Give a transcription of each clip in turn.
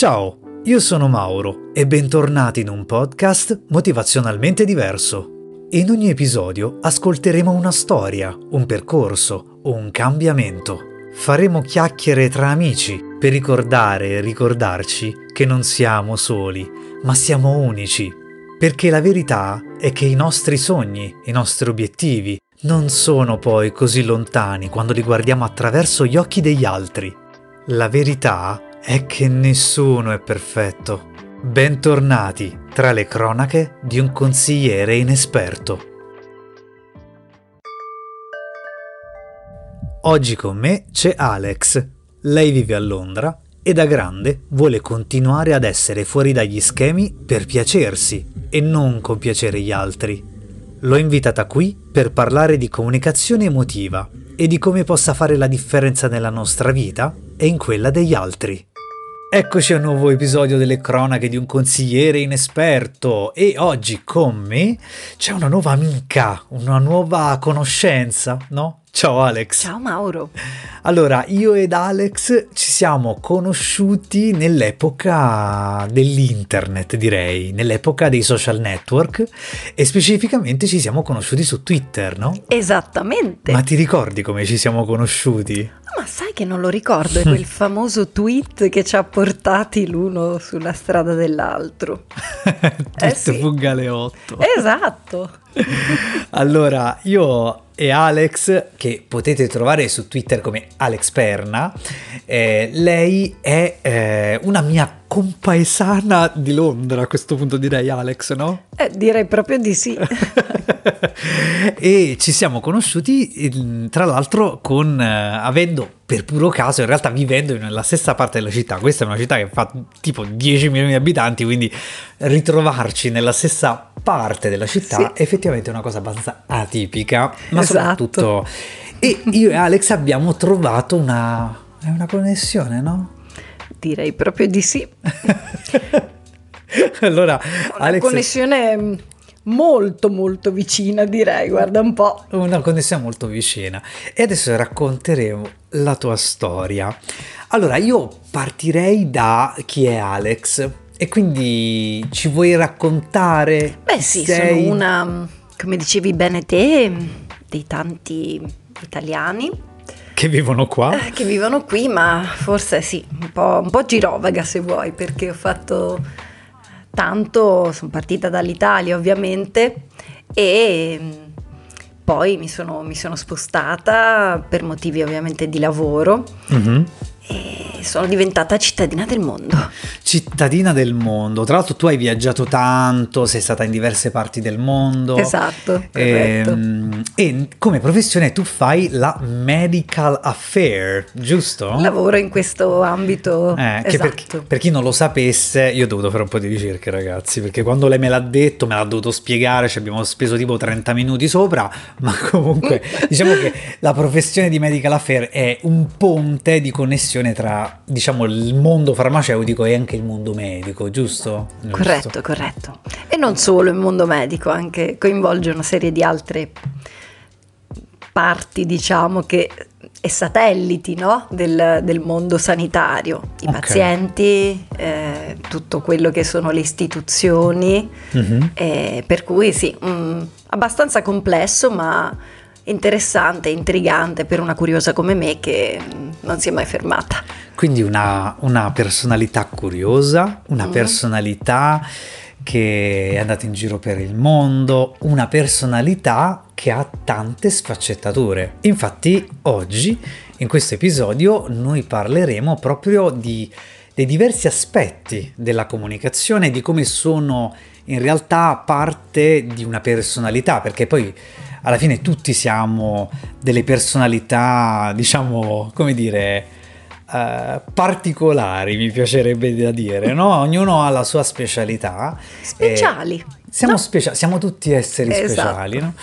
Ciao, io sono Mauro e bentornati in un podcast motivazionalmente diverso. In ogni episodio ascolteremo una storia, un percorso un cambiamento. Faremo chiacchiere tra amici per ricordare e ricordarci che non siamo soli, ma siamo unici. Perché la verità è che i nostri sogni, i nostri obiettivi non sono poi così lontani quando li guardiamo attraverso gli occhi degli altri. La verità è che nessuno è perfetto. Bentornati tra le cronache di un consigliere inesperto. Oggi con me c'è Alex. Lei vive a Londra e da grande vuole continuare ad essere fuori dagli schemi per piacersi e non compiacere gli altri. L'ho invitata qui per parlare di comunicazione emotiva e di come possa fare la differenza nella nostra vita e in quella degli altri. Eccoci a un nuovo episodio delle cronache di un consigliere inesperto e oggi con me c'è una nuova amica, una nuova conoscenza, no? Ciao Alex. Ciao Mauro. Allora, io ed Alex ci siamo conosciuti nell'epoca dell'internet, direi, nell'epoca dei social network e specificamente ci siamo conosciuti su Twitter, no? Esattamente. Ma ti ricordi come ci siamo conosciuti? Ma sai che non lo ricordo, è quel famoso tweet che ci ha portati l'uno sulla strada dell'altro. Tweet eh sì. Fugaleotto. Esatto. allora, io e Alex, che potete trovare su Twitter come Alex Perna, eh, lei è eh, una mia compaesana di Londra, a questo punto direi Alex, no? Eh, direi proprio di sì. e ci siamo conosciuti tra l'altro con, eh, avendo per puro caso, in realtà vivendo nella stessa parte della città. Questa è una città che fa tipo 10 milioni di abitanti, quindi ritrovarci nella stessa parte della città sì. è effettivamente una cosa abbastanza atipica, ma esatto. Soprattutto... E io e Alex abbiamo trovato una, una connessione, no? Direi proprio di sì. allora, una Alex... connessione molto molto vicina direi, guarda un po'. Una connessione molto vicina. E adesso racconteremo la tua storia. Allora, io partirei da chi è Alex e quindi ci vuoi raccontare? Beh sì, sei... sono una, come dicevi bene te, dei tanti italiani che vivono qua? Eh, che vivono qui, ma forse sì, un po', un po' girovaga se vuoi, perché ho fatto tanto, sono partita dall'Italia ovviamente e mm, poi mi sono, mi sono spostata per motivi ovviamente di lavoro. Mm-hmm e sono diventata cittadina del mondo. Cittadina del mondo, tra l'altro tu hai viaggiato tanto, sei stata in diverse parti del mondo. Esatto. E, ehm, e come professione tu fai la medical affair, giusto? Lavoro in questo ambito. Eh, esatto. per, per, chi non lo sapesse, io ho dovuto fare un po' di ricerche ragazzi, perché quando lei me l'ha detto me l'ha dovuto spiegare, ci abbiamo speso tipo 30 minuti sopra, ma comunque diciamo che la professione di medical affair è un ponte di connessione connessione tra, diciamo, il mondo farmaceutico e anche il mondo medico, giusto? giusto? Corretto, corretto. E non solo il mondo medico, anche coinvolge una serie di altre parti, diciamo, che e satelliti no? del, del, mondo sanitario, i okay. pazienti, eh, tutto quello che sono le istituzioni, mm-hmm. eh, per cui sì, mh, abbastanza complesso ma interessante, intrigante per una curiosa come me che non si è mai fermata. Quindi una, una personalità curiosa, una mm. personalità che è andata in giro per il mondo, una personalità che ha tante sfaccettature. Infatti oggi, in questo episodio, noi parleremo proprio di, dei diversi aspetti della comunicazione, di come sono in realtà parte di una personalità, perché poi alla fine tutti siamo delle personalità, diciamo, come dire, uh, particolari, mi piacerebbe da dire, no? Ognuno ha la sua specialità. Speciali. Siamo, no? specia- siamo tutti esseri esatto. speciali, no?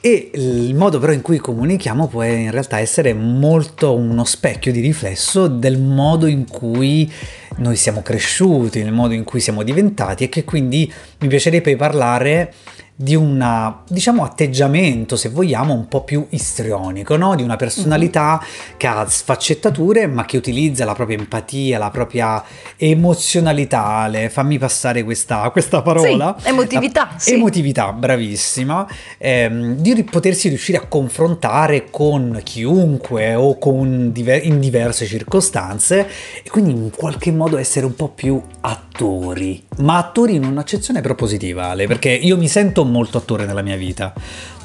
E il modo però in cui comunichiamo può in realtà essere molto uno specchio di riflesso del modo in cui noi siamo cresciuti, nel modo in cui siamo diventati e che quindi mi piacerebbe parlare di un diciamo atteggiamento, se vogliamo, un po' più istrionico, no? di una personalità mm-hmm. che ha sfaccettature ma che utilizza la propria empatia, la propria emozionalità, le, fammi passare questa, questa parola. Sì, emotività. La, sì. Emotività, bravissima, ehm, di potersi riuscire a confrontare con chiunque o con diver- in diverse circostanze e quindi in qualche modo essere un po' più attori, ma attori in un'accezione propositiva, Ale, perché io mi sento molto attore nella mia vita.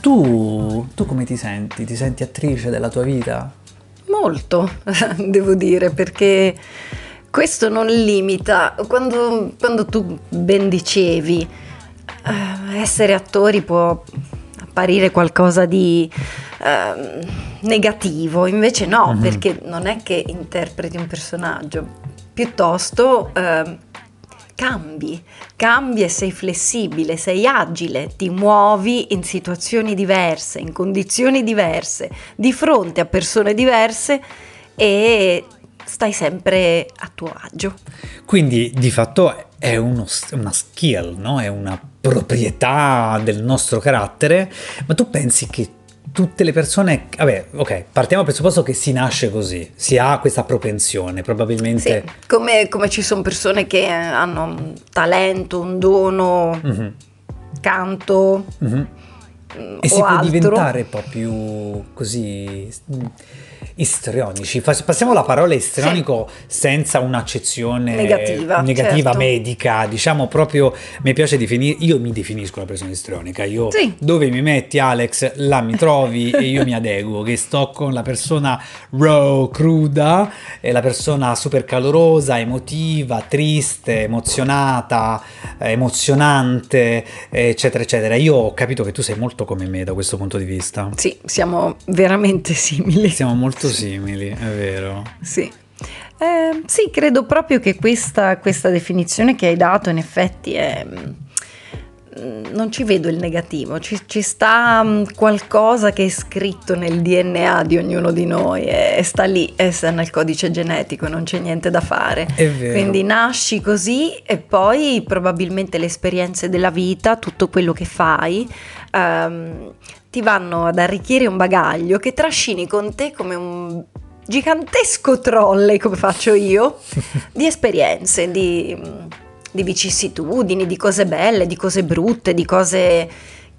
Tu, tu come ti senti? Ti senti attrice della tua vita? Molto, devo dire, perché questo non limita. Quando, quando tu ben dicevi, uh, essere attori può apparire qualcosa di uh, negativo, invece no, uh-huh. perché non è che interpreti un personaggio, piuttosto... Uh, cambi, cambi e sei flessibile, sei agile, ti muovi in situazioni diverse, in condizioni diverse, di fronte a persone diverse e stai sempre a tuo agio. Quindi di fatto è uno, una skill, no? è una proprietà del nostro carattere, ma tu pensi che tutte le persone, vabbè, ok, partiamo dal presupposto che si nasce così, si ha questa propensione, probabilmente. Sì, come, come ci sono persone che hanno un talento, un dono, mm-hmm. canto. Mm-hmm. E si può diventare un po' più così istrionici. Passiamo alla parola istrionico sì. senza un'accezione negativa, negativa certo. medica, diciamo proprio, mi piace definire, io mi definisco una persona istrionica, io sì. dove mi metti Alex, là mi trovi e io mi adeguo, che sto con la persona raw, cruda, la persona super calorosa, emotiva, triste, emozionata, emozionante, eccetera, eccetera. Io ho capito che tu sei molto come me da questo punto di vista. Sì, siamo veramente simili. Siamo molto simili, è vero. Sì. Eh, sì, credo proprio che questa, questa, definizione che hai dato in effetti è... Mm, non ci vedo il negativo, ci, ci, sta mm, qualcosa che è scritto nel DNA di ognuno di noi e sta lì, e sta nel codice genetico, non c'è niente da fare. È vero. Quindi nasci così e poi probabilmente le esperienze della vita, tutto quello che fai, um, ti vanno ad arricchire un bagaglio che trascini con te come un gigantesco trolley, come faccio io, di esperienze, di, di vicissitudini, di cose belle, di cose brutte, di cose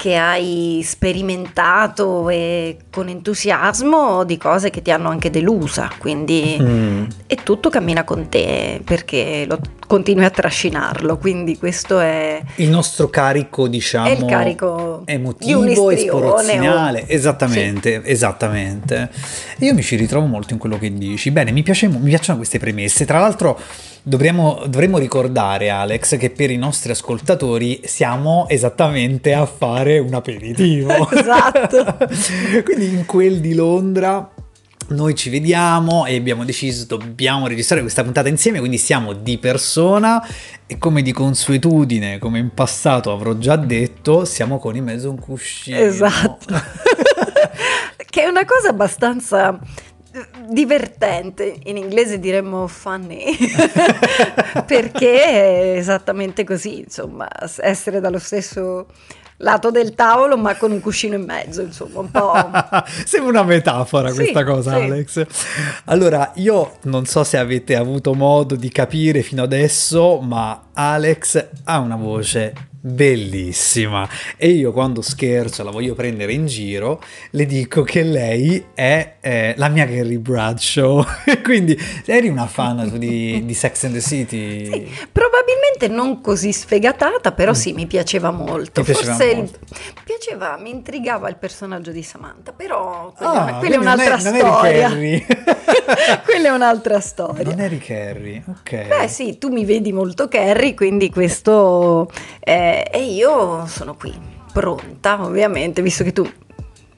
che hai sperimentato e con entusiasmo di cose che ti hanno anche delusa, quindi mm. e tutto cammina con te perché lo continui a trascinarlo, quindi questo è il nostro carico, diciamo, è il carico emotivo, esporazionale, o... esattamente, sì. esattamente. Io mi ci ritrovo molto in quello che dici. Bene, mi, piace, mi piacciono queste premesse. Tra l'altro Dovremmo, dovremmo, ricordare, Alex, che per i nostri ascoltatori siamo esattamente a fare un aperitivo. esatto. Quindi in quel di Londra noi ci vediamo e abbiamo deciso dobbiamo registrare questa puntata insieme, quindi siamo di persona e come di consuetudine, come in passato avrò già detto, siamo con in mezzo un cuscino. Esatto. che è una cosa abbastanza divertente, in inglese diremmo funny, perché è esattamente così, insomma, essere dallo stesso lato del tavolo ma con un cuscino in mezzo, insomma, un po'... Sembra una metafora sì, questa cosa, sì. Alex. Allora, io non so se avete avuto modo di capire fino adesso, ma Alex ha una voce bellissima e io quando scherzo la voglio prendere in giro le dico che lei è eh, la mia Gary Bradshaw. Quindi eri una fan di, di, Sex and the City? Sì, probabilmente non così sfegatata però mm. sì mi piaceva molto. Piaceva forse molto. Il, piaceva mi intrigava il personaggio di Samantha però quella, ah, quella è un'altra non è, storia. Non quella è un'altra storia non eri Carrie ok beh sì tu mi vedi molto Carrie quindi questo eh, e io sono qui, pronta ovviamente, visto che tu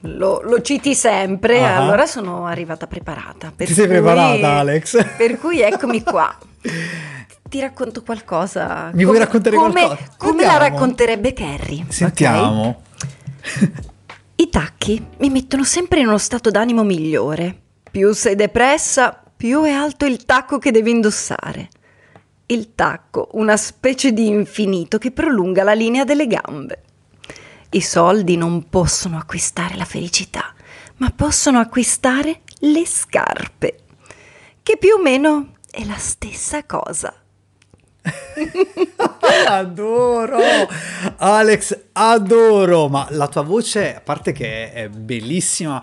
lo, lo citi sempre, uh-huh. allora sono arrivata preparata. Ti cui, sei preparata Alex? Per cui eccomi qua. Ti racconto qualcosa. Mi come, vuoi raccontare come, qualcosa? Come la racconterebbe Carrie. Sentiamo. Okay? I tacchi mi mettono sempre in uno stato d'animo migliore. Più sei depressa, più è alto il tacco che devi indossare il tacco, una specie di infinito che prolunga la linea delle gambe. i soldi non possono acquistare la felicità, ma possono acquistare le scarpe, che più o meno è la stessa cosa. adoro Alex adoro ma la tua voce a parte che è bellissima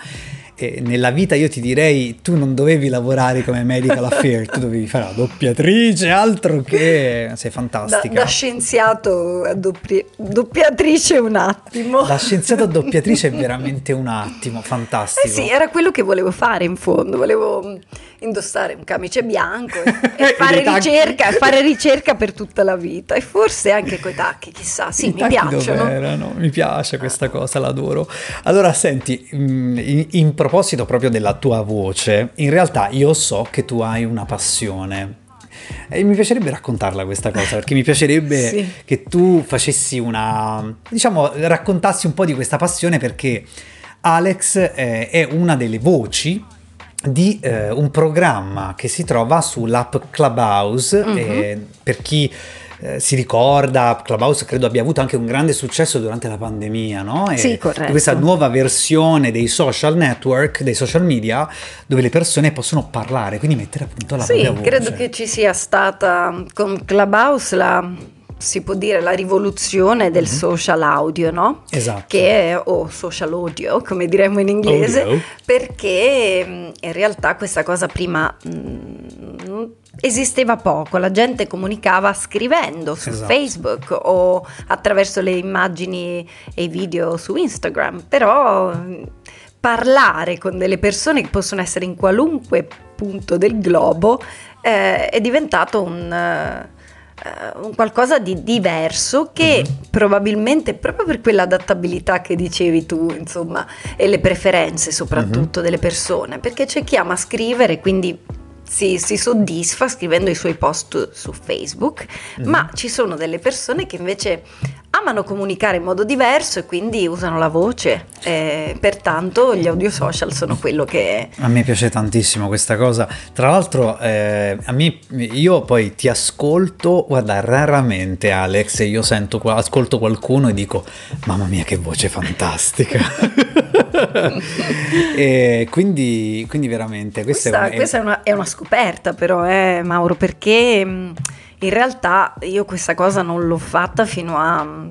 e nella vita io ti direi tu non dovevi lavorare come medical affair, tu dovevi fare la doppiatrice, altro che sei fantastica. Da, da scienziato a doppia, doppiatrice un attimo. Da scienziato a doppiatrice è veramente un attimo, fantastico. Eh sì, era quello che volevo fare in fondo, volevo indossare un camice bianco e, e fare, ricerca, fare ricerca per tutta la vita e forse anche coi tacchi, chissà, sì, I mi piacciono. Mi piace questa cosa, l'adoro. Allora, senti, mm, in, in proposito proprio della tua voce, in realtà io so che tu hai una passione. E mi piacerebbe raccontarla questa cosa, perché mi piacerebbe sì. che tu facessi una... diciamo, raccontassi un po' di questa passione perché Alex eh, è una delle voci di eh, un programma che si trova sull'app Clubhouse, mm-hmm. eh, per chi eh, si ricorda, Clubhouse credo abbia avuto anche un grande successo durante la pandemia, no? E sì, corretto. Questa nuova versione dei social network, dei social media, dove le persone possono parlare, quindi mettere appunto la sì, propria voce. Sì, credo che ci sia stata con Clubhouse la si può dire la rivoluzione del mm-hmm. social audio, no? Esatto. Che è, o social audio, come diremmo in inglese, audio. perché mm, in realtà questa cosa prima mh, mm, esisteva poco, la gente comunicava scrivendo su esatto. Facebook o attraverso le immagini e i video su Instagram, però mm, parlare con delle persone che possono essere in qualunque punto del globo eh, è diventato un... Uh, un qualcosa di diverso che uh-huh. probabilmente proprio per quell'adattabilità che dicevi tu, insomma, e le preferenze soprattutto uh-huh. delle persone, perché c'è chi ama scrivere, quindi si, si, soddisfa scrivendo i suoi post su Facebook, mm. ma ci sono delle persone che invece amano comunicare in modo diverso e quindi usano la voce. E pertanto gli audio social sono quello che... A me piace tantissimo questa cosa. Tra l'altro, eh, a me, io poi ti ascolto, guarda, raramente Alex, io sento, ascolto qualcuno e dico, mamma mia che voce fantastica. e quindi, quindi, veramente questa, questa, è, questa è, una, è, una, scoperta però eh, Mauro perché mm, in realtà io questa cosa non l'ho fatta fino a mm,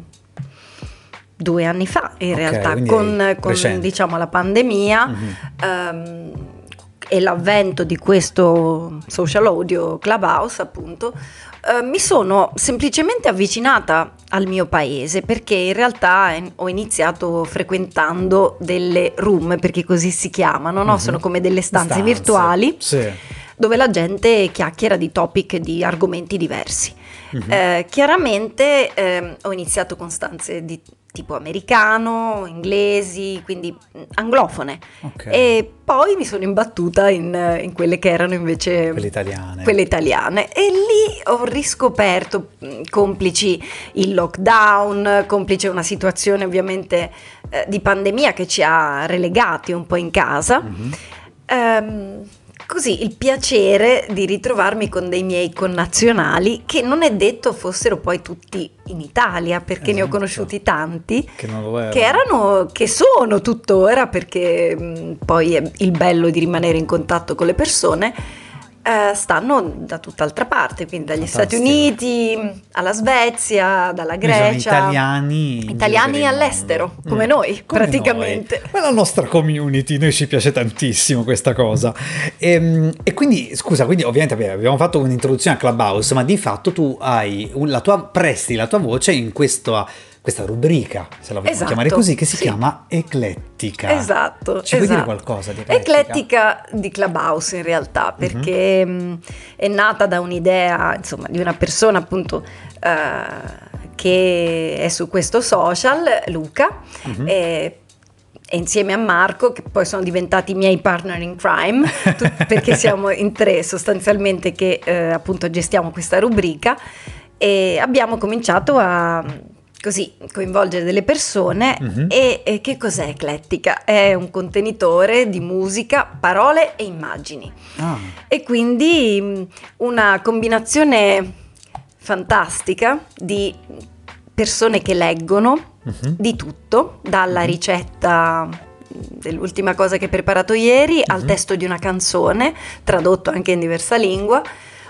due anni fa in okay, realtà con, con diciamo la pandemia mm-hmm. um, e l'avvento di questo social audio clubhouse appunto uh, mi sono semplicemente avvicinata al mio paese perché in realtà ho iniziato frequentando delle room perché così si chiamano no? mm-hmm. sono come delle stanze, stanze. virtuali sì. Dove la gente chiacchiera di topic di argomenti diversi mm-hmm. eh, chiaramente eh, ho iniziato con stanze di tipo americano, inglesi, quindi mm, anglofone. Okay. E poi mi sono imbattuta in, in, quelle che erano invece quelle italiane. quelle italiane. E lì ho riscoperto, mm, complici il lockdown, complice una situazione ovviamente eh, di pandemia che ci ha relegati un po' in casa. Mm-hmm. Um, così il piacere di ritrovarmi con dei miei connazionali che non è detto fossero poi tutti in Italia perché esatto. ne ho esatto. conosciuti tanti che, erano. che, erano, che sono tuttora perché mh, poi è il bello di rimanere in contatto con le persone eh, stanno da tutt'altra parte, quindi dagli Fantastico. Stati Uniti alla Svezia, dalla Grecia. Sono italiani. Italiani all'estero, come mm. noi come praticamente. Noi. Ma la nostra community, noi ci piace tantissimo questa cosa. E, ehm, e quindi, scusa, quindi ovviamente abbiamo fatto un'introduzione a Clubhouse, ma di fatto tu hai la tua, presti la tua voce in questo questa rubrica, se la vogliamo esatto, chiamare così, che si sì. chiama Eclettica. Esatto. Ci esatto. puoi dire esatto. qualcosa di Eclettica? Eclettica di Clubhouse in realtà, mhm. perché mm-hmm. è nata da un'idea, insomma, di una persona appunto uh, che è su questo social, Luca, mm-hmm. e e insieme a Marco, che poi sono diventati i miei partner in crime, perché siamo in tre sostanzialmente che eh, appunto gestiamo questa rubrica, e abbiamo cominciato a così coinvolgere delle persone mm-hmm. e, e, che cos'è Eclettica? È un contenitore di musica, parole e immagini. Ah. E quindi mm, una combinazione fantastica di persone che leggono, uh-huh. di tutto, dalla uh-huh. ricetta dell'ultima cosa che hai preparato ieri uh-huh. al testo di una canzone, tradotto anche in diversa lingua.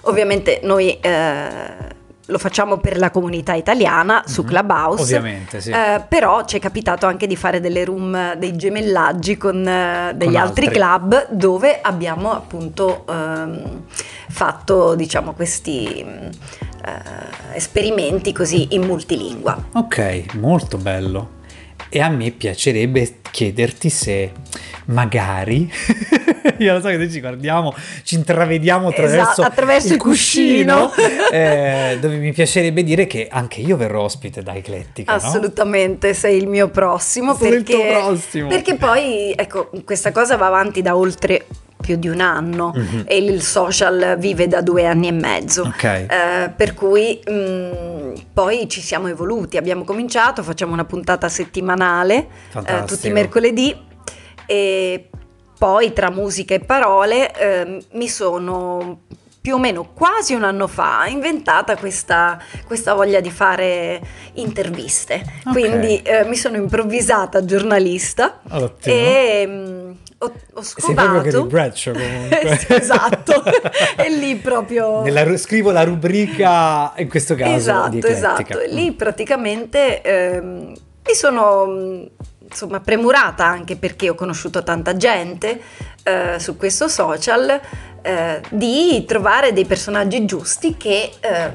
Ovviamente noi eh, lo facciamo per la comunità italiana su mm-hmm. Clubhouse. Ovviamente, sì. Eh, però ci è capitato anche di fare delle room, dei gemellaggi con eh, degli con altri. altri. club dove abbiamo appunto ehm, fatto, diciamo, questi eh, esperimenti così in multilingua. Ok, molto bello. E a me piacerebbe chiederti se magari io lo so che noi ci guardiamo, ci intravediamo attraverso, esatto, attraverso il, cuscino, cuscino eh, dove mi piacerebbe dire che anche io verrò ospite da Eclettica. Assolutamente, no? sei il mio prossimo. Sono perché, il tuo prossimo. Perché poi, ecco, questa cosa va avanti da oltre più di un anno mm-hmm. e il social vive da due anni e mezzo. Okay. Eh, per cui mh, mm, poi ci siamo evoluti, abbiamo cominciato, facciamo una puntata settimanale eh, tutti i mercoledì e poi tra musica e parole eh, mi sono più o meno quasi un anno fa inventata questa, questa voglia di fare interviste. Okay. Quindi eh, mi sono improvvisata giornalista Ottimo. e mh, mm, ho, ho scovato... Sei ribraccio comunque. esatto, e lì proprio... Nella, scrivo la rubrica, in questo caso, Esatto, esatto. E lì praticamente eh, mi sono mm, insomma premurata anche perché ho conosciuto tanta gente eh, su questo social eh, di trovare dei personaggi giusti che eh,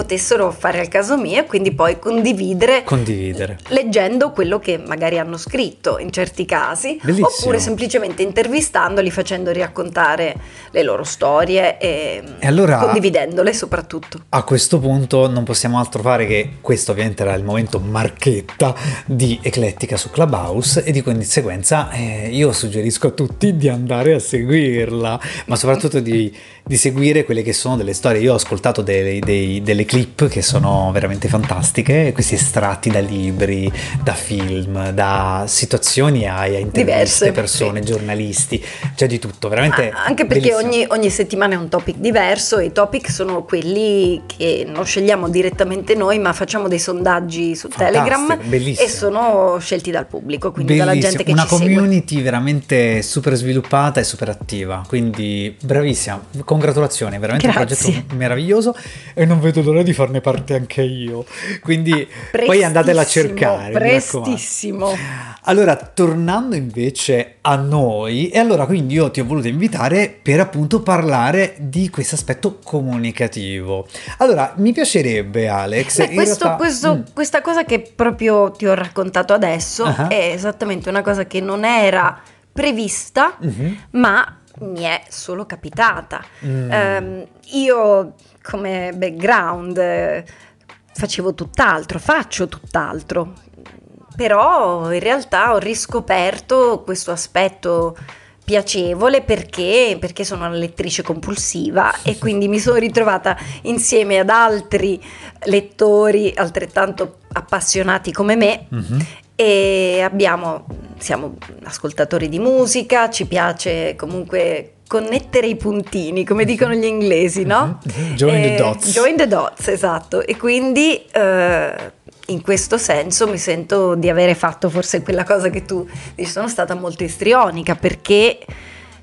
potessero fare al caso mio e quindi poi condividere, condividere, leggendo quello che magari hanno scritto in certi casi Bellissimo. oppure semplicemente intervistandoli facendo raccontare le loro storie e, e allora, condividendole soprattutto. a questo punto non possiamo altro fare che questo ovviamente era il momento marchetta di Eclettica su Clubhouse e di conseguenza eh, io suggerisco a tutti di andare a seguirla ma soprattutto di, di seguire quelle che sono delle storie. Io ho ascoltato dei, dei, delle clip che sono veramente fantastiche, questi estratti da libri, da film, da situazioni a, a interviste, Diverse, persone, sì. giornalisti, c'è di tutto, veramente. Ah, anche perché ogni, ogni, settimana è un topic diverso e i topic sono quelli che non scegliamo direttamente noi, ma facciamo dei sondaggi su Fantastico, Telegram bellissimo. e sono scelti dal pubblico, quindi bellissimo. dalla gente che Una ci segue. Una community veramente super sviluppata e super attiva, quindi bravissima, congratulazioni, veramente Grazie. un progetto meraviglioso e non vedo l'ora di farne parte anche io. Quindi poi andatela a cercare. Prestissimo. Allora, tornando invece a noi, e allora quindi io ti ho voluto invitare per appunto parlare di questo aspetto comunicativo. Allora, mi piacerebbe Alex... Beh, questo, realtà... questo, mm. Questa cosa che proprio ti ho raccontato adesso uh-huh. è esattamente una cosa che non era prevista, uh-huh. ma mi è solo capitata. Mm. Um, io come background eh, facevo tutt'altro, faccio tutt'altro, però in realtà ho riscoperto questo aspetto piacevole perché, perché, sono una lettrice compulsiva e quindi mi sono ritrovata insieme ad altri lettori altrettanto appassionati come me mm-hmm. e abbiamo, siamo ascoltatori di musica, ci piace comunque connettere i puntini, come dicono gli inglesi, no? Join eh, the dots. Join the dots, esatto. E quindi eh, in questo senso mi sento di avere fatto forse quella cosa che tu dici, sono stata molto istrionica perché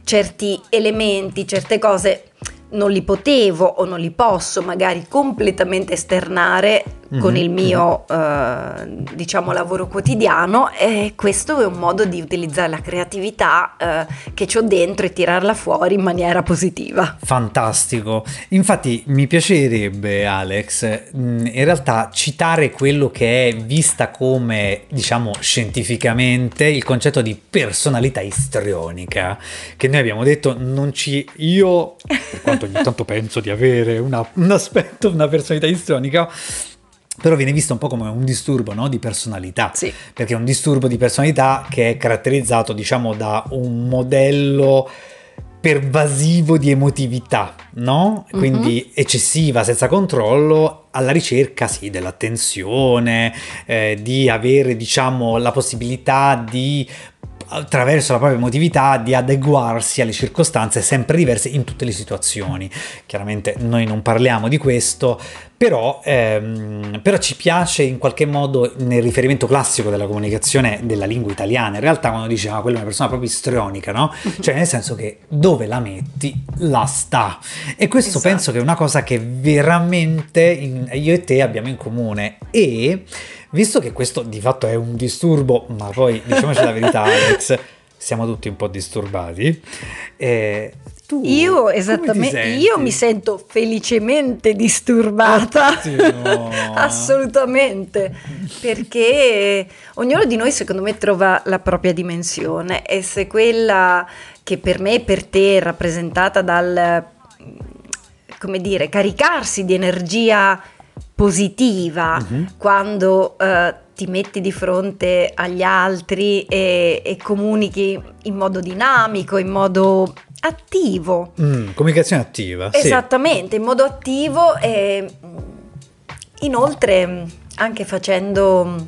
certi elementi, certe cose non li potevo o non li posso magari completamente esternare mm-hmm. con il mio mm-hmm. eh, diciamo lavoro quotidiano e questo è un modo di utilizzare la creatività eh, che ho dentro e tirarla fuori in maniera positiva. Fantastico. Infatti mi piacerebbe Alex mm, in realtà citare quello che è vista come diciamo scientificamente il concetto di personalità istrionica che noi abbiamo detto non ci io per quanto ogni tanto penso di avere una, un aspetto una personalità istrionica però viene visto un po' come un disturbo no? di personalità, sì. perché è un disturbo di personalità che è caratterizzato diciamo da un modello pervasivo di emotività, no? Quindi mm-hmm. eccessiva, senza controllo, alla ricerca sì dell'attenzione, eh, di avere diciamo la possibilità di attraverso la propria emotività di adeguarsi alle circostanze sempre diverse in tutte le situazioni. Chiaramente noi non parliamo di questo, però, ehm, però, ci piace in qualche modo nel riferimento classico della comunicazione della lingua italiana, in realtà quando dice ah, quella è una persona proprio istrionica, no? Cioè nel senso che dove la metti, la sta. E questo esatto. penso che è una cosa che veramente in, io e te abbiamo in comune e visto che questo di fatto è un disturbo, ma poi diciamoci la verità Alex, siamo tutti un po' disturbati, eh, tu io esattamente, io mi sento felicemente disturbata. Assolutamente. Perché ognuno di noi secondo me trova la propria dimensione e se quella che per me e per te è rappresentata dal come dire, caricarsi di energia positiva uh-huh. quando uh, ti metti di fronte agli altri e, e, comunichi in modo dinamico, in modo attivo. Mm, comunicazione attiva. Esattamente, sì. in modo attivo e inoltre anche facendo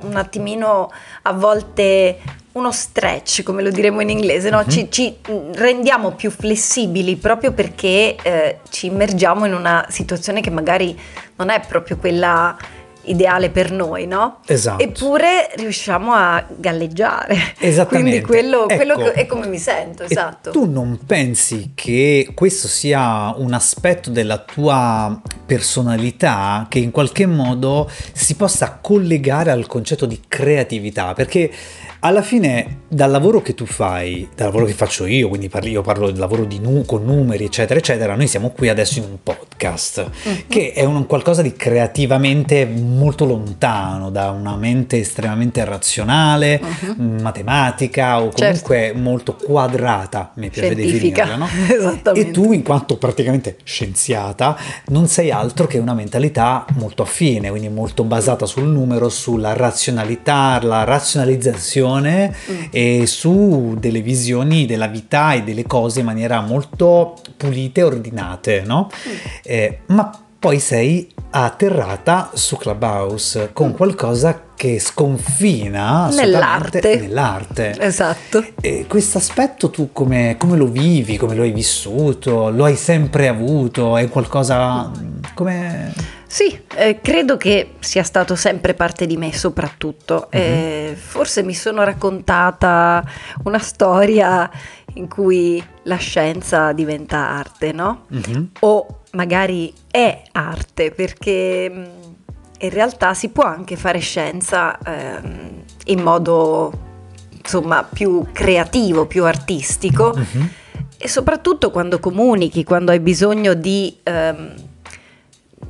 un attimino a volte uno stretch, come lo diremo in inglese, no? mm-hmm. ci, ci, rendiamo più flessibili proprio perché eh, ci immergiamo in una situazione che magari non è proprio quella ideale per noi, no? Esatto. Eppure riusciamo a galleggiare. Esattamente. Quindi quello, ecco. quello è come mi sento, esatto. E tu non pensi che questo sia un aspetto della tua personalità che in qualche modo si possa collegare al concetto di creatività? Perché alla fine, dal lavoro che tu fai, dal lavoro che faccio io, quindi parli, io parlo del lavoro nu- con numeri, eccetera, eccetera, noi siamo qui adesso in un podcast, mm-hmm. che è un qualcosa di creativamente molto lontano da una mente estremamente razionale, uh-huh. matematica o comunque certo. molto quadrata, mi piace Scientifica. definirla, no? Esattamente. E tu, in quanto praticamente scienziata, non sei altro che una mentalità molto affine, quindi molto basata sul numero, sulla razionalità, la razionalizzazione attenzione mm. e su delle visioni della vita e delle cose in maniera molto pulite e ordinate, no? Mm. Eh, ma poi sei atterrata su Clubhouse con mm. qualcosa che sconfina nell'arte. nell'arte. Esatto. E questo aspetto tu come, come, lo vivi, come lo hai vissuto? Lo hai sempre avuto? È qualcosa come... Sì, eh, credo che sia stato sempre parte di me soprattutto. Mm-hmm. Eh, forse mi sono raccontata una storia in cui la scienza diventa arte, no? Mm-hmm. O magari è arte, perché mm, in realtà si può anche fare scienza ehm, in modo insomma più creativo, più artistico mm-hmm. e soprattutto quando comunichi, quando hai bisogno di... Ehm,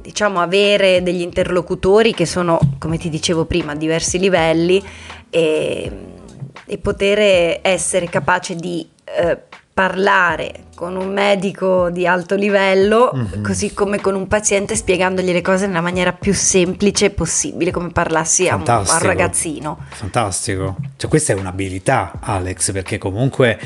diciamo, avere degli interlocutori che sono, come ti dicevo prima, a diversi livelli e, e poter essere capace di eh, parlare con un medico di alto livello, mm-hmm. così come con un paziente, spiegandogli le cose nella maniera più semplice possibile, come parlassi a un, a un ragazzino. Fantastico. Cioè, questa è un'abilità, Alex, perché comunque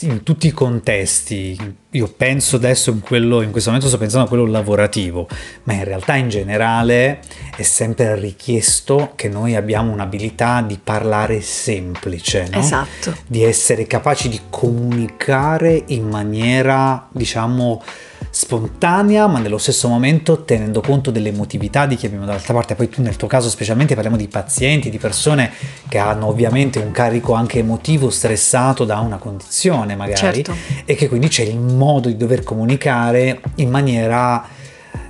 in tutti i contesti, io penso adesso in quello, in questo momento sto pensando a quello lavorativo, ma in realtà in generale è sempre richiesto che noi abbiamo un'abilità di parlare semplice, no? Esatto. Di essere capaci di comunicare in maniera, diciamo, spontanea, ma nello stesso momento tenendo conto delle emotività di chi abbiamo dall'altra parte. Poi tu nel tuo caso specialmente parliamo di pazienti, di persone che hanno ovviamente un carico anche emotivo stressato da una condizione magari certo. e che quindi c'è il modo di dover comunicare in maniera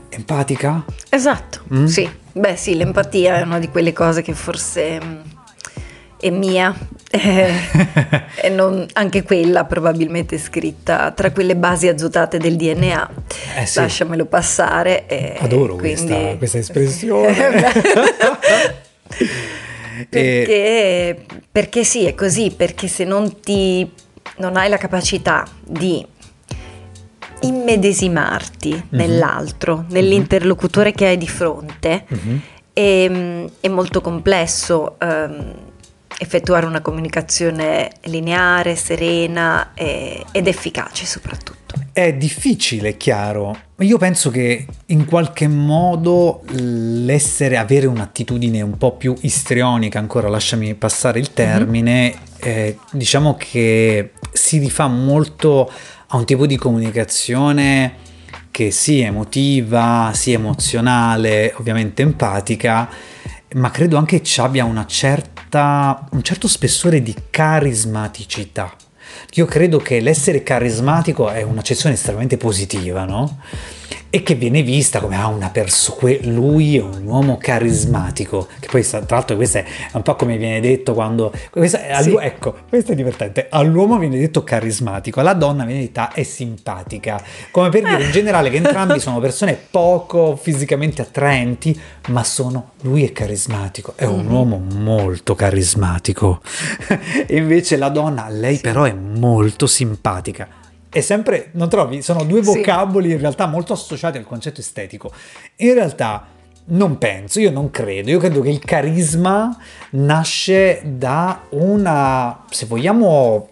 empatica. Esatto, mm? sì. Beh sì, l'empatia è una di quelle cose che forse mm, è mia e non, anche quella probabilmente scritta tra quelle basi azotate del DNA. Eh sì. Lasciamelo passare. E Adoro quindi... questa, questa espressione. perché, perché sì, è così, perché se non ti non hai la capacità di immedesimarti mm-hmm. nell'altro, nell'interlocutore che hai di fronte, mm-hmm. è, è, molto complesso. Um, effettuare una comunicazione lineare, serena e, ed efficace soprattutto. è difficile, chiaro. Io penso che in qualche modo l'essere, avere un'attitudine un po' più istrionica, ancora lasciami passare il termine, mm-hmm. eh, diciamo che si rifà molto a un tipo di comunicazione che sia emotiva, sia emozionale, ovviamente empatica, ma credo anche ci abbia una certa, un certo spessore di carismaticità. Io credo che l'essere carismatico è un'accezione estremamente positiva, no? E che viene vista come ah, una persona, lui è un uomo carismatico, che poi tra l'altro questo è un po' come viene detto quando, questa, sì. ecco, questo è divertente, all'uomo viene detto carismatico, alla donna viene detta è simpatica, come per dire in generale che entrambi sono persone poco fisicamente attraenti, ma sono, lui è carismatico, è un mm-hmm. uomo molto carismatico, invece la donna, lei però è molto simpatica è sempre, non trovi? Sono due vocaboli sì. in realtà molto associati al concetto estetico. In realtà non penso, io non credo, io credo che il carisma nasce da una, se vogliamo,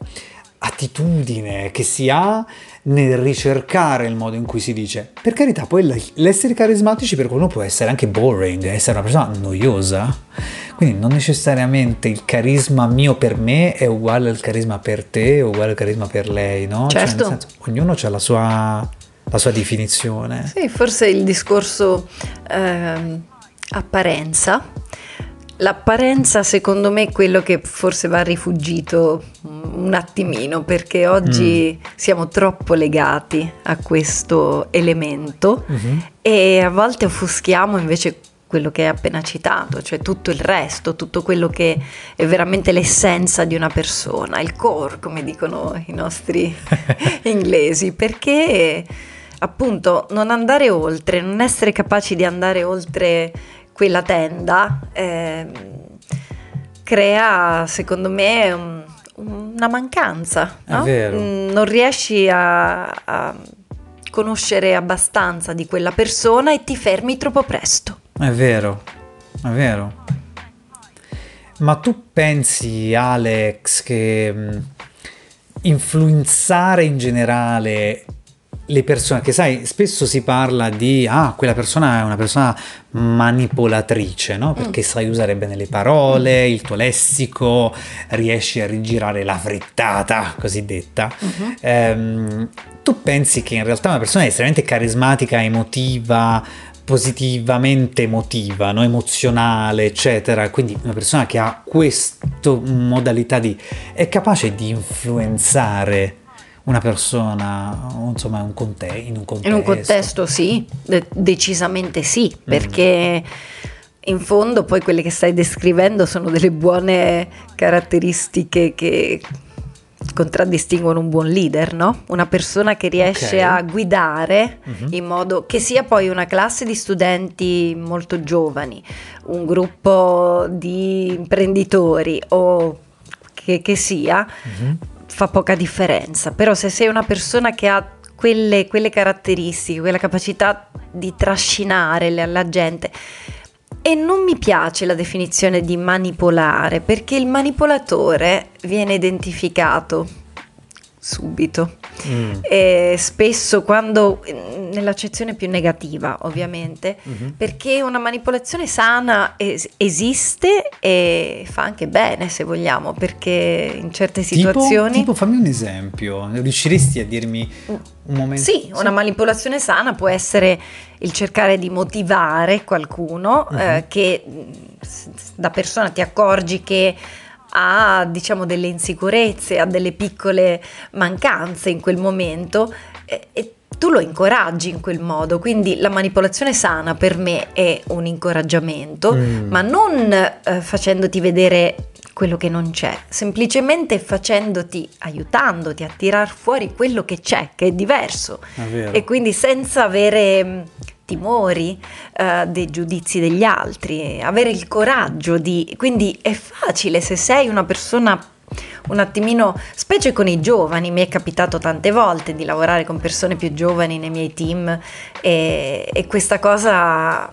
attitudine che si ha nel ricercare il modo in cui si dice. Per carità, poi l'essere carismatici per qualcuno può essere anche boring, essere una persona noiosa. Quindi non necessariamente il carisma mio per me è uguale al carisma per te o uguale al carisma per lei, no? Certo. Cioè, senso, ognuno ha la sua, la sua, definizione. Sì, forse il discorso eh, apparenza. L'apparenza secondo me è quello che forse va rifugito un attimino perché oggi mm. siamo troppo legati a questo elemento mm-hmm. e a volte offuschiamo invece quello che hai appena citato, cioè tutto il resto, tutto quello che è veramente l'essenza di una persona, il core, come dicono i nostri inglesi, perché appunto non andare oltre, non essere capaci di andare oltre quella tenda, eh, crea secondo me un, una mancanza, no? Mm, non riesci a, a conoscere abbastanza di quella persona e ti fermi troppo presto. È vero, è vero. Ma tu pensi, Alex, che mm, influenzare in generale le persone, che sai, spesso si parla di, ah, quella persona è una persona manipolatrice, no? Perché mm. sai usare bene le parole, il tuo lessico, riesci a rigirare la frittata cosiddetta. Mm-hmm. Ehm, tu pensi che in realtà una persona è estremamente carismatica, emotiva, positivamente emotiva, no? emozionale, eccetera. Quindi una persona che ha questa modalità di... è capace di influenzare una persona, insomma, un conte- in un contesto. In un contesto sì, de- decisamente sì, perché... Mm in fondo poi quelle che stai descrivendo sono delle buone caratteristiche che contraddistinguono un buon leader, no? Una persona che riesce okay. a guidare uh-huh. in modo che sia poi una classe di studenti molto giovani, un gruppo di imprenditori o che, che sia, uh-huh. Fa poca differenza. Però se sei una persona che ha quelle, quelle caratteristiche, quella capacità di trascinare la, la gente, e non mi piace la definizione di manipolare perché il manipolatore viene identificato subito. Mm. Spesso quando nell'accezione più negativa, ovviamente, mm-hmm. perché una manipolazione sana es- esiste e fa anche bene, se vogliamo, perché in certe situazioni tipo, tipo fammi un esempio, riusciresti a dirmi un momento? Sì, sì, una manipolazione sana può essere il cercare di motivare qualcuno mm-hmm. eh, che da persona ti accorgi che ha diciamo delle insicurezze, ha delle piccole mancanze in quel momento e, e tu lo incoraggi in quel modo, quindi la manipolazione sana per me è un incoraggiamento, mm. ma non eh, facendoti vedere quello che non c'è, semplicemente facendoti, aiutandoti a tirar fuori quello che c'è, che è diverso. È e quindi senza avere timori uh, dei giudizi degli altri, avere il coraggio di... Quindi è facile se sei una persona un attimino, specie con i giovani, mi è capitato tante volte di lavorare con persone più giovani nei miei team e, e questa cosa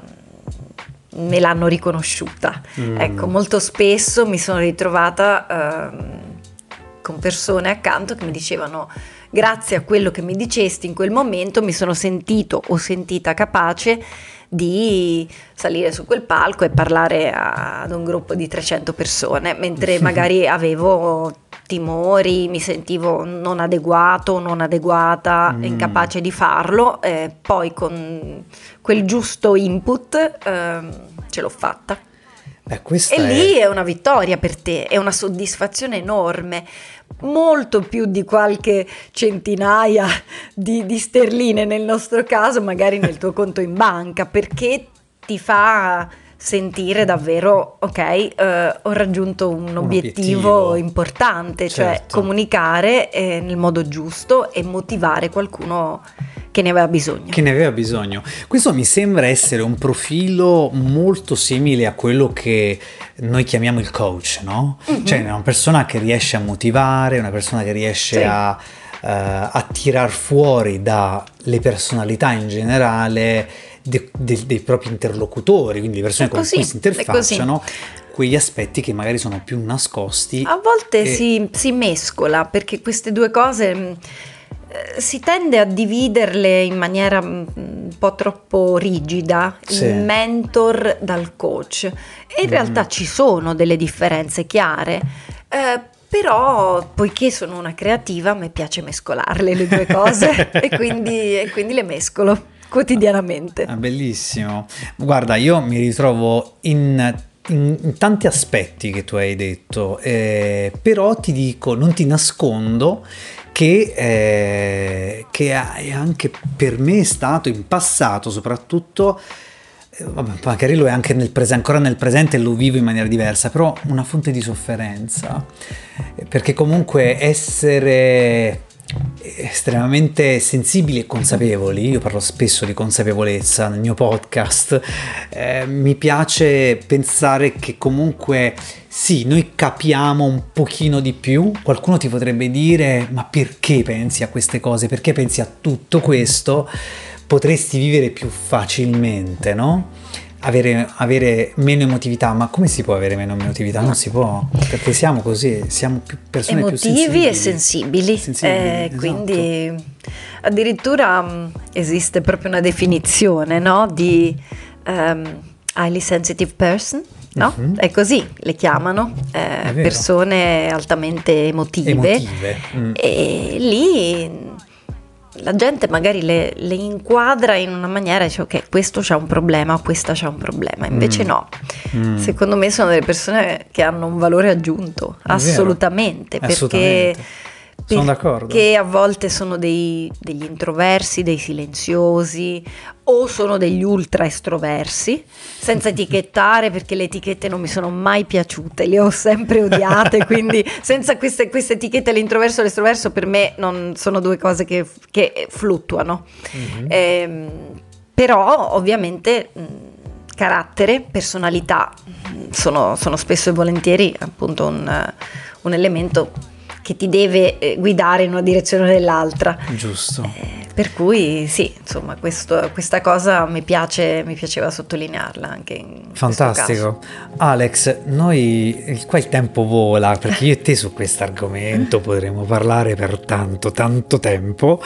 me l'hanno riconosciuta. Mm. Ecco, molto spesso mi sono ritrovata uh, con persone accanto che mi dicevano grazie a quello che mi dicesti in quel momento mi sono sentito o sentita capace di salire su quel palco e parlare ad un gruppo di 300 persone, mentre magari avevo timori, mi sentivo non adeguato, non adeguata, mm. incapace di farlo, eh, poi con quel giusto input eh, ce l'ho fatta. Beh, e è... lì è una vittoria per te, è una soddisfazione enorme, molto più di qualche centinaia di, di sterline nel nostro caso, magari nel tuo conto in banca, perché ti fa sentire davvero, ok, eh, ho raggiunto un, un obiettivo, obiettivo, importante, cioè certo. cioè comunicare eh, nel modo giusto e motivare qualcuno che ne aveva bisogno. Che ne aveva bisogno. Questo mi sembra essere un profilo molto simile a quello che noi chiamiamo il coach, no? Mm-hmm. Cioè una persona che riesce a motivare, una persona che riesce sì. a, uh, a tirar fuori dalle personalità in generale de, de, dei propri interlocutori, quindi le persone con cui si interfacciano quegli aspetti che magari sono più nascosti. A volte e... si, si, mescola perché queste due cose mm, eh, si tende a dividerle in maniera mm, un po' troppo rigida, sì. il mentor dal coach. E in mm. realtà ci sono delle differenze chiare. Eh, però poiché sono una creativa mi piace mescolarle le due cose e, quindi, e quindi le mescolo quotidianamente. Ah, bellissimo. Guarda, io mi ritrovo in in, tanti aspetti che tu hai detto, eh, però ti dico, non ti nascondo che, eh, che anche per me è stato in passato soprattutto, eh, vabbè, magari lo è anche nel presente, ancora nel presente lo vivo in maniera diversa, però una fonte di sofferenza, perché comunque essere estremamente sensibili e consapevoli, io parlo spesso di consapevolezza nel mio podcast, eh, mi piace pensare che comunque sì, noi capiamo un pochino di più, qualcuno ti potrebbe dire ma perché pensi a queste cose, perché pensi a tutto questo, potresti vivere più facilmente, no? Avere, avere, meno emotività, ma come si può avere meno emotività? Non si può, perché siamo così, siamo più persone Emotivi più sensibili. e sensibili, sensibili eh, esatto. quindi addirittura mh, esiste proprio una definizione no? di um, highly sensitive person. No? Uh-huh. È così, le chiamano eh, persone altamente emotive, emotive. Mm. e lì la gente magari le, le, inquadra in una maniera e dice ok questo c'ha un problema questa c'ha un problema invece mm. no mm. secondo me sono delle persone che hanno un valore aggiunto assolutamente perché assolutamente sono d'accordo. Che a volte sono dei, degli introversi, dei silenziosi o sono degli ultra estroversi, senza etichettare perché le etichette non mi sono mai piaciute, le ho sempre odiate, quindi senza queste, queste etichette l'introverso e l'estroverso per me non sono due cose che, che fluttuano. Mm-hmm. Eh, però ovviamente carattere, personalità sono, sono, spesso e volentieri appunto un, un elemento che ti deve eh, guidare in una direzione o nell'altra. Giusto. Eh, per cui sì, insomma, questo, questa cosa mi, piace, mi piaceva sottolinearla anche in Fantastico. Alex, noi qua il tempo vola perché io e te su questo argomento potremo parlare per tanto, tanto tempo.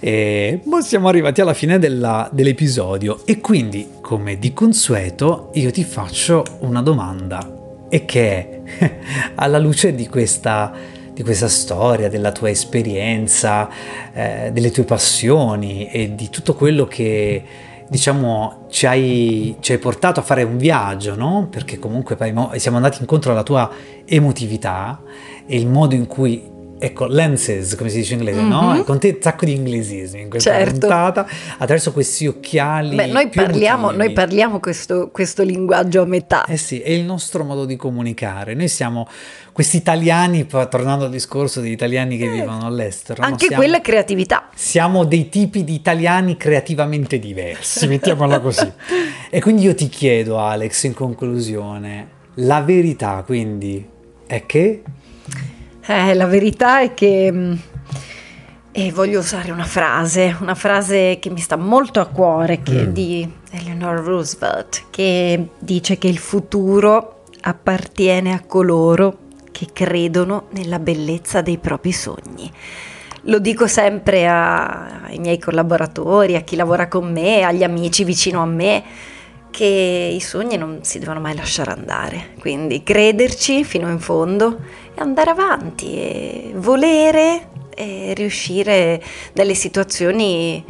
E ma siamo arrivati alla fine della, dell'episodio e quindi, come di consueto, io ti faccio una domanda e che è alla luce di questa di questa storia, della tua esperienza, eh, delle tue passioni e di tutto quello che diciamo ci hai, ci hai, portato a fare un viaggio, no? Perché comunque siamo andati incontro alla tua emotività e il modo in cui ecco, lenses, come si dice in inglese, mm-hmm. no? Con te un sacco di inglesismi in questa certo. puntata, attraverso questi occhiali. Beh, noi parliamo, noi parliamo questo, questo, linguaggio a metà. Eh sì, è il nostro modo di comunicare. Noi siamo questi italiani, tornando al discorso degli italiani che eh, vivono all'estero. Anche no? siamo, quella è creatività. Siamo dei tipi di italiani creativamente diversi, mettiamola così. e quindi io ti chiedo, Alex, in conclusione, la verità quindi è che eh, la verità è che... Mm, e voglio usare una frase, una frase che mi sta molto a cuore, che mm. di Eleanor Roosevelt, che dice che il futuro appartiene a coloro che credono nella bellezza dei propri sogni. lo dico sempre a, ai miei collaboratori, a chi lavora con me, agli amici vicino a me, che i sogni non si devono mai lasciare andare, quindi crederci fino in fondo e andare avanti e volere e riuscire nelle situazioni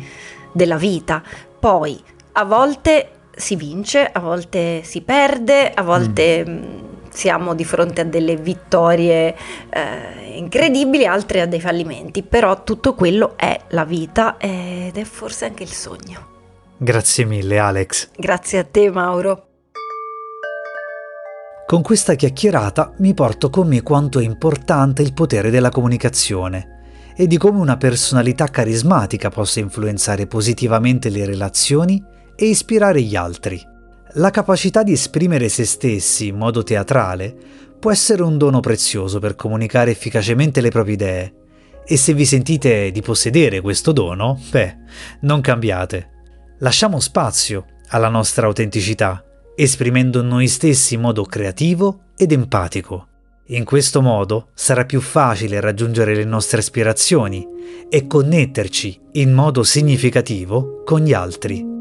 della vita. Poi a volte si vince, a volte si perde, a volte mm. mm siamo di fronte a delle vittorie eh, incredibili, altre a dei fallimenti, però tutto quello è la vita ed è forse anche il sogno. Grazie mille Alex. Grazie a te Mauro. Con questa chiacchierata mi porto con me quanto è importante il potere della comunicazione e di come una personalità carismatica possa influenzare positivamente le relazioni e ispirare gli altri. La capacità di esprimere se stessi in modo teatrale può essere un dono prezioso per comunicare efficacemente le proprie idee. E se vi sentite di possedere questo dono, beh, non cambiate. Lasciamo spazio alla nostra autenticità, esprimendo noi stessi in modo creativo ed empatico. In questo modo sarà più facile raggiungere le nostre aspirazioni e connetterci in modo significativo con gli altri.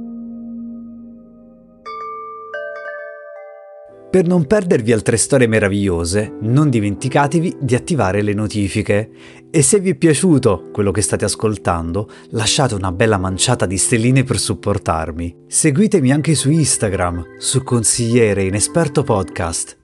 Per non perdervi altre storie meravigliose, non dimenticatevi di attivare le notifiche. E se vi è piaciuto quello che state ascoltando, lasciate una bella manciata di stelline per supportarmi. Seguitemi anche su Instagram, su Consigliere Inesperto Podcast.